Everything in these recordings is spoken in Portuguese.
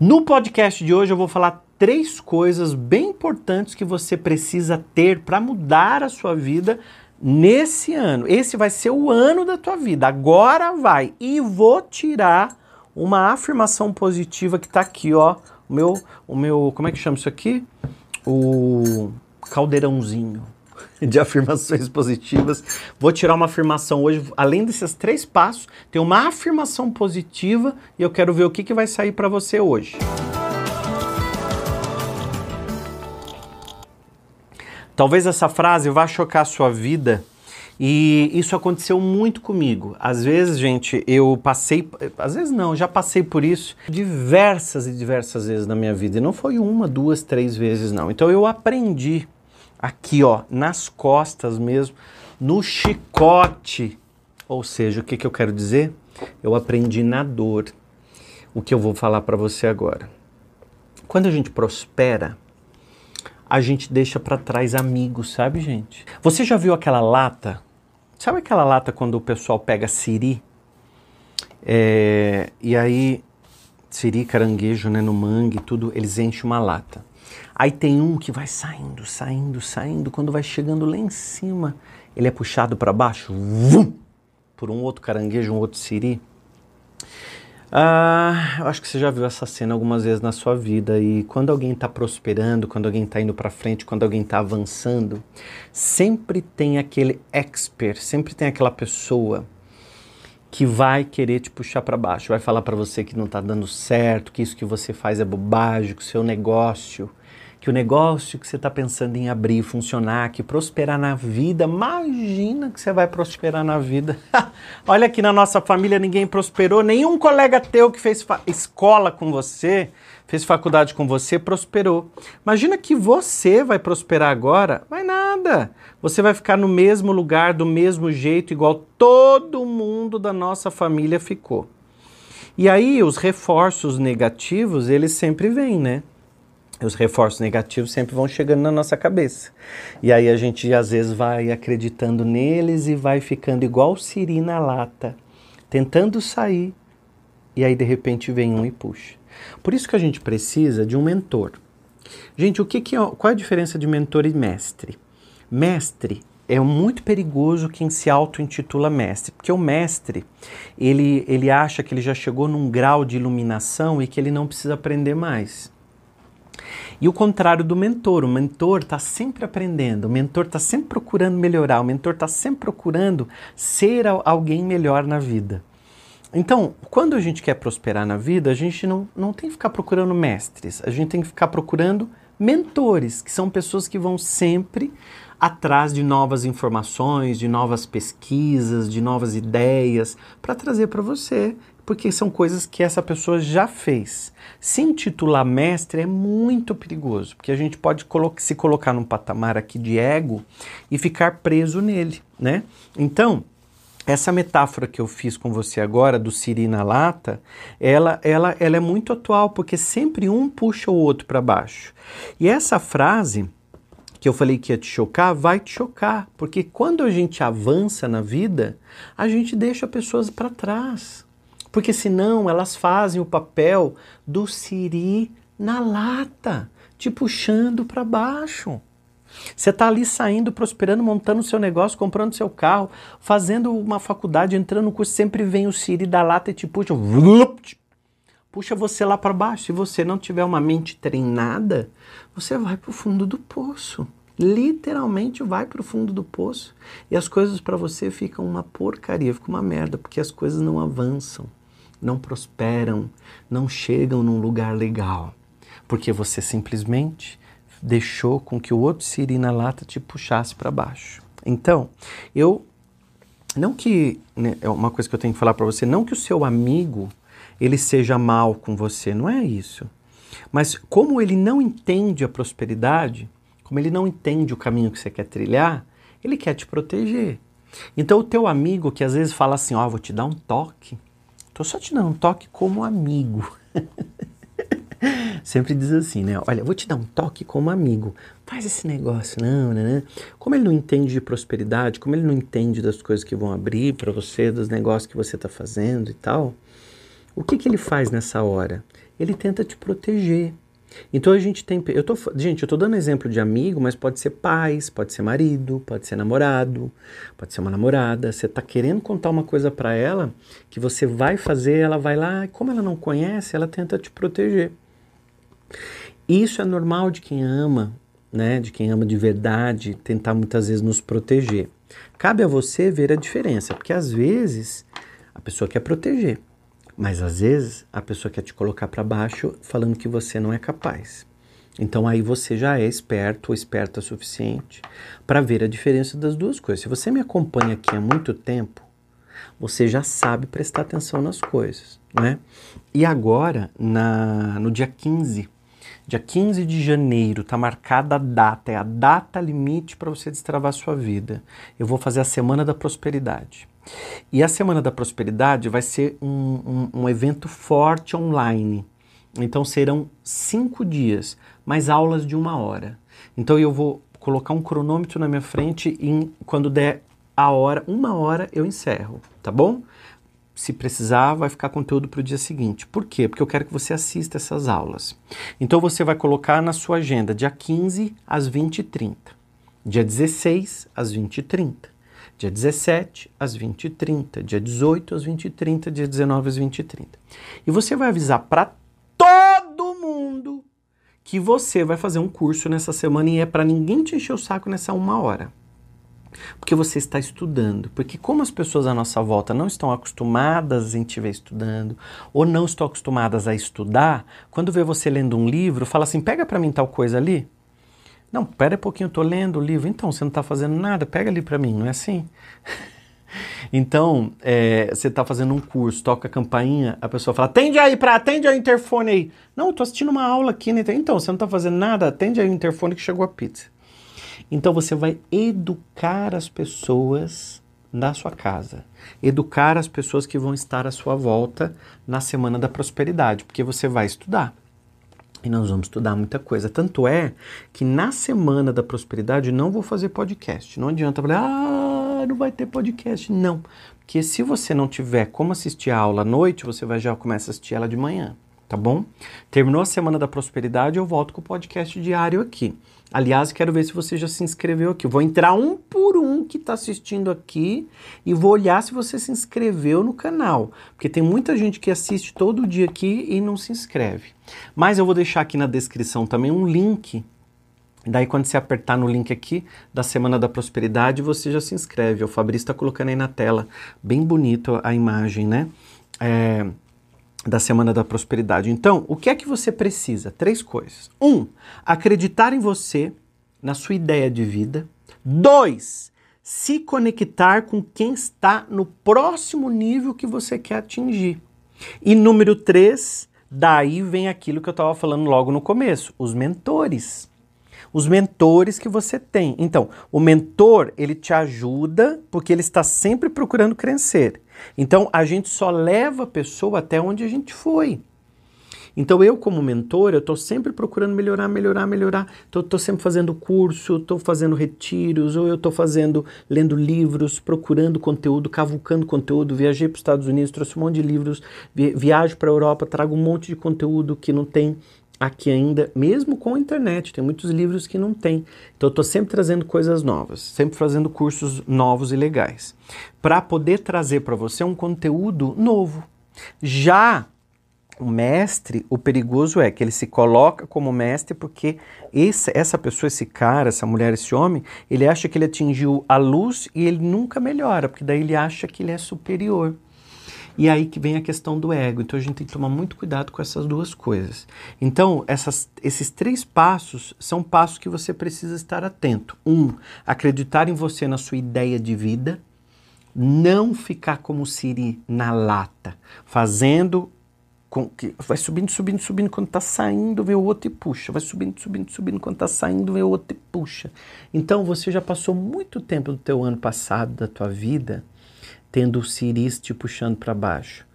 No podcast de hoje eu vou falar três coisas bem importantes que você precisa ter para mudar a sua vida nesse ano. Esse vai ser o ano da tua vida. Agora vai. E vou tirar uma afirmação positiva que está aqui, ó. O meu, o meu, como é que chama isso aqui? O caldeirãozinho de afirmações positivas. Vou tirar uma afirmação hoje, além desses três passos, tem uma afirmação positiva e eu quero ver o que, que vai sair para você hoje. Talvez essa frase vá chocar a sua vida e isso aconteceu muito comigo. Às vezes, gente, eu passei, às vezes não, já passei por isso diversas e diversas vezes na minha vida. E não foi uma, duas, três vezes, não. Então eu aprendi aqui, ó, nas costas mesmo, no chicote. Ou seja, o que, que eu quero dizer? Eu aprendi na dor. O que eu vou falar para você agora. Quando a gente prospera, a gente deixa para trás amigos, sabe, gente? Você já viu aquela lata? Sabe aquela lata quando o pessoal pega siri? É, e aí, siri, caranguejo, né, no mangue, tudo, eles enchem uma lata. Aí tem um que vai saindo, saindo, saindo. Quando vai chegando lá em cima, ele é puxado para baixo, vum, por um outro caranguejo, um outro siri. Ah, eu acho que você já viu essa cena algumas vezes na sua vida e quando alguém está prosperando, quando alguém está indo para frente, quando alguém está avançando, sempre tem aquele expert, sempre tem aquela pessoa que vai querer te puxar para baixo, vai falar para você que não está dando certo, que isso que você faz é bobagem, que o seu negócio que o negócio que você está pensando em abrir, funcionar, que prosperar na vida, imagina que você vai prosperar na vida. Olha aqui na nossa família ninguém prosperou, nenhum colega teu que fez escola com você, fez faculdade com você, prosperou. Imagina que você vai prosperar agora, vai nada. Você vai ficar no mesmo lugar, do mesmo jeito, igual todo mundo da nossa família ficou. E aí os reforços negativos, eles sempre vêm, né? Os reforços negativos sempre vão chegando na nossa cabeça. E aí a gente às vezes vai acreditando neles e vai ficando igual siri na lata, tentando sair, e aí de repente vem um e puxa. Por isso que a gente precisa de um mentor. Gente, o que, que é, qual é a diferença de mentor e mestre? Mestre é muito perigoso quem se auto-intitula mestre, porque o mestre, ele, ele acha que ele já chegou num grau de iluminação e que ele não precisa aprender mais. E o contrário do mentor, o mentor está sempre aprendendo, o mentor está sempre procurando melhorar, o mentor está sempre procurando ser alguém melhor na vida. Então, quando a gente quer prosperar na vida, a gente não, não tem que ficar procurando mestres, a gente tem que ficar procurando mentores, que são pessoas que vão sempre atrás de novas informações, de novas pesquisas, de novas ideias para trazer para você porque são coisas que essa pessoa já fez. Se intitular mestre é muito perigoso, porque a gente pode colo se colocar num patamar aqui de ego e ficar preso nele, né? Então, essa metáfora que eu fiz com você agora do siri na lata, ela, ela, ela é muito atual, porque sempre um puxa o outro para baixo. E essa frase que eu falei que ia te chocar, vai te chocar, porque quando a gente avança na vida, a gente deixa pessoas para trás. Porque senão elas fazem o papel do siri na lata, te puxando para baixo. Você está ali saindo, prosperando, montando seu negócio, comprando seu carro, fazendo uma faculdade, entrando no curso, sempre vem o Siri da lata e te puxa, puxa você lá para baixo. Se você não tiver uma mente treinada, você vai para o fundo do poço. Literalmente vai para o fundo do poço. E as coisas para você ficam uma porcaria, ficam uma merda, porque as coisas não avançam não prosperam, não chegam num lugar legal, porque você simplesmente deixou com que o outro siri na lata te puxasse para baixo. Então, eu não que né, é uma coisa que eu tenho que falar para você, não que o seu amigo ele seja mal com você, não é isso. Mas como ele não entende a prosperidade, como ele não entende o caminho que você quer trilhar, ele quer te proteger. Então o teu amigo que às vezes fala assim, ó, oh, vou te dar um toque, Tô só te dando um toque como amigo. Sempre diz assim, né? Olha, vou te dar um toque como amigo. Faz esse negócio, não, né? Como ele não entende de prosperidade, como ele não entende das coisas que vão abrir para você, dos negócios que você está fazendo e tal, O que, que ele faz nessa hora? Ele tenta te proteger. Então a gente tem. Eu tô, gente, eu tô dando exemplo de amigo, mas pode ser pais, pode ser marido, pode ser namorado, pode ser uma namorada. Você tá querendo contar uma coisa para ela que você vai fazer, ela vai lá, e como ela não conhece, ela tenta te proteger. Isso é normal de quem ama, né? De quem ama de verdade, tentar muitas vezes nos proteger. Cabe a você ver a diferença, porque às vezes a pessoa quer proteger. Mas às vezes a pessoa quer te colocar para baixo falando que você não é capaz. Então aí você já é esperto ou esperta o suficiente para ver a diferença das duas coisas. Se você me acompanha aqui há muito tempo, você já sabe prestar atenção nas coisas, né? E agora, na, no dia 15, dia 15 de janeiro, tá marcada a data, é a data limite para você destravar sua vida. Eu vou fazer a Semana da Prosperidade. E a Semana da Prosperidade vai ser um, um, um evento forte online. Então serão cinco dias, mais aulas de uma hora. Então eu vou colocar um cronômetro na minha frente e quando der a hora, uma hora, eu encerro, tá bom? Se precisar, vai ficar conteúdo para o dia seguinte. Por quê? Porque eu quero que você assista essas aulas. Então você vai colocar na sua agenda dia 15 às 20h30, dia 16 às 20h30, dia 17 às 20h30, dia 18 às 20h30, dia 19 às 20h30. E você vai avisar para todo mundo que você vai fazer um curso nessa semana e é para ninguém te encher o saco nessa uma hora. Porque você está estudando. Porque como as pessoas à nossa volta não estão acostumadas em te ver estudando, ou não estão acostumadas a estudar, quando vê você lendo um livro, fala assim, pega para mim tal coisa ali. Não, pera um pouquinho, eu tô lendo o livro. Então, você não está fazendo nada, pega ali para mim, não é assim? então, é, você está fazendo um curso, toca a campainha, a pessoa fala, atende aí, pra, atende aí o interfone aí. Não, eu tô assistindo uma aula aqui, né? Então, você não está fazendo nada, atende aí o interfone que chegou a pizza. Então, você vai educar as pessoas da sua casa, educar as pessoas que vão estar à sua volta na Semana da Prosperidade, porque você vai estudar. E nós vamos estudar muita coisa. Tanto é que na semana da prosperidade não vou fazer podcast. Não adianta falar, ah, não vai ter podcast. Não. Porque se você não tiver como assistir a aula à noite, você vai já começar a assistir ela de manhã. Tá bom? Terminou a semana da prosperidade, eu volto com o podcast diário aqui. Aliás, quero ver se você já se inscreveu aqui. vou entrar um por um que está assistindo aqui e vou olhar se você se inscreveu no canal. Porque tem muita gente que assiste todo dia aqui e não se inscreve. Mas eu vou deixar aqui na descrição também um link. Daí, quando você apertar no link aqui da Semana da Prosperidade, você já se inscreve. O Fabrício está colocando aí na tela. Bem bonito a imagem, né? É, da Semana da Prosperidade. Então, o que é que você precisa? Três coisas. Um, acreditar em você, na sua ideia de vida. Dois, se conectar com quem está no próximo nível que você quer atingir. E número três, daí vem aquilo que eu estava falando logo no começo, os mentores os mentores que você tem. Então, o mentor, ele te ajuda porque ele está sempre procurando crescer. Então, a gente só leva a pessoa até onde a gente foi. Então, eu, como mentor, eu estou sempre procurando melhorar, melhorar, melhorar. Estou sempre fazendo curso, estou fazendo retiros, ou eu estou fazendo, lendo livros, procurando conteúdo, cavucando conteúdo. Viajei para os Estados Unidos, trouxe um monte de livros, viajo para a Europa, trago um monte de conteúdo que não tem aqui ainda, mesmo com a internet, tem muitos livros que não tem. Então eu estou sempre trazendo coisas novas, sempre fazendo cursos novos e legais, para poder trazer para você um conteúdo novo. Já o mestre, o perigoso é que ele se coloca como mestre porque esse, essa pessoa, esse cara, essa mulher, esse homem, ele acha que ele atingiu a luz e ele nunca melhora, porque daí ele acha que ele é superior. E aí que vem a questão do ego. Então a gente tem que tomar muito cuidado com essas duas coisas. Então, essas, esses três passos são passos que você precisa estar atento. Um, acreditar em você, na sua ideia de vida. Não ficar como Siri na lata, fazendo vai subindo, subindo, subindo, quando está saindo, vem o outro e puxa. Vai subindo, subindo, subindo, quando está saindo, vem o outro e puxa. Então você já passou muito tempo do teu ano passado, da tua vida, tendo o Siris te puxando para baixo.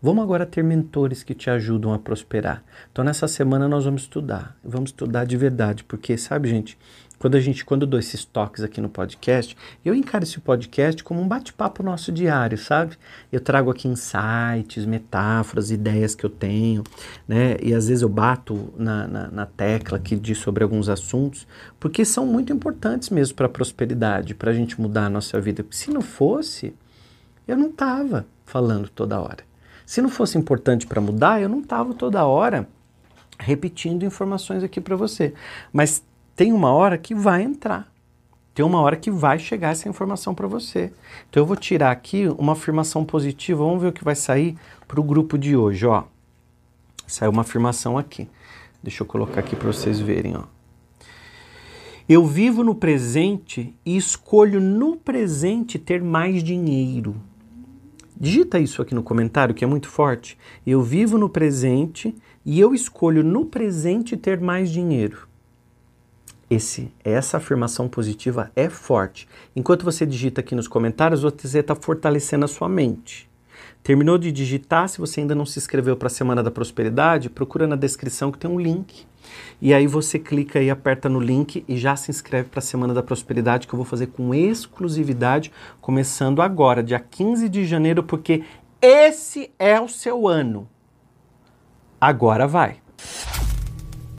Vamos agora ter mentores que te ajudam a prosperar. Então nessa semana nós vamos estudar, vamos estudar de verdade, porque sabe, gente, quando a gente, quando eu dou esses toques aqui no podcast, eu encaro esse podcast como um bate-papo nosso diário, sabe? Eu trago aqui insights, metáforas, ideias que eu tenho, né? E às vezes eu bato na, na, na tecla que diz sobre alguns assuntos, porque são muito importantes mesmo para a prosperidade, para a gente mudar a nossa vida. Se não fosse, eu não tava falando toda hora. Se não fosse importante para mudar, eu não tava toda hora repetindo informações aqui para você. Mas tem uma hora que vai entrar. Tem uma hora que vai chegar essa informação para você. Então eu vou tirar aqui uma afirmação positiva. Vamos ver o que vai sair para o grupo de hoje. Ó, saiu uma afirmação aqui. Deixa eu colocar aqui para vocês verem. Ó. Eu vivo no presente e escolho no presente ter mais dinheiro. Digita isso aqui no comentário que é muito forte. Eu vivo no presente e eu escolho no presente ter mais dinheiro. Esse, essa afirmação positiva é forte. Enquanto você digita aqui nos comentários, você está fortalecendo a sua mente. Terminou de digitar? Se você ainda não se inscreveu para a Semana da Prosperidade, procura na descrição que tem um link. E aí você clica e aperta no link e já se inscreve para a Semana da Prosperidade que eu vou fazer com exclusividade, começando agora, dia 15 de janeiro, porque esse é o seu ano. Agora vai.